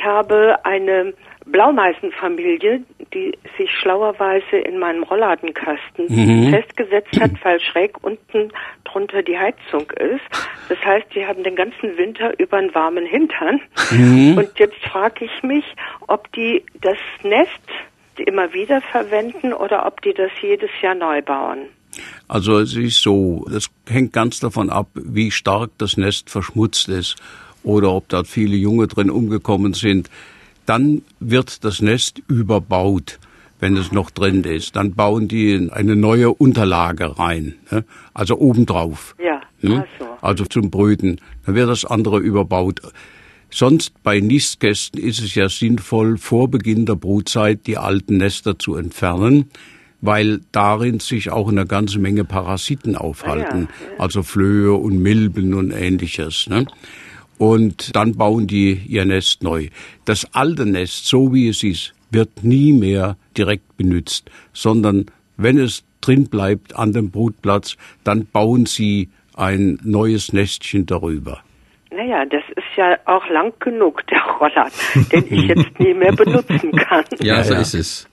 Ich habe eine Blaumeisenfamilie, die sich schlauerweise in meinem Rollladenkasten Mhm. festgesetzt hat, weil schräg unten drunter die Heizung ist. Das heißt, die haben den ganzen Winter über einen warmen Hintern. Mhm. Und jetzt frage ich mich, ob die das Nest immer wieder verwenden oder ob die das jedes Jahr neu bauen. Also es ist so, das hängt ganz davon ab, wie stark das Nest verschmutzt ist oder ob dort viele Junge drin umgekommen sind. Dann wird das Nest überbaut, wenn es noch drin ist. Dann bauen die eine neue Unterlage rein, ne? also obendrauf. Ja, Ne? so. Also zum Brüten. Dann wird das andere überbaut. Sonst bei Nistkästen ist es ja sinnvoll, vor Beginn der Brutzeit die alten Nester zu entfernen, weil darin sich auch eine ganze Menge Parasiten aufhalten, also Flöhe und Milben und ähnliches. Ne? Und dann bauen die ihr Nest neu. Das alte Nest, so wie es ist, wird nie mehr direkt benutzt, sondern wenn es drin bleibt an dem Brutplatz, dann bauen sie ein neues Nestchen darüber. Naja, das ist ja auch lang genug, der Roller, den ich jetzt nie mehr benutzen kann. Ja, so ja. ist es.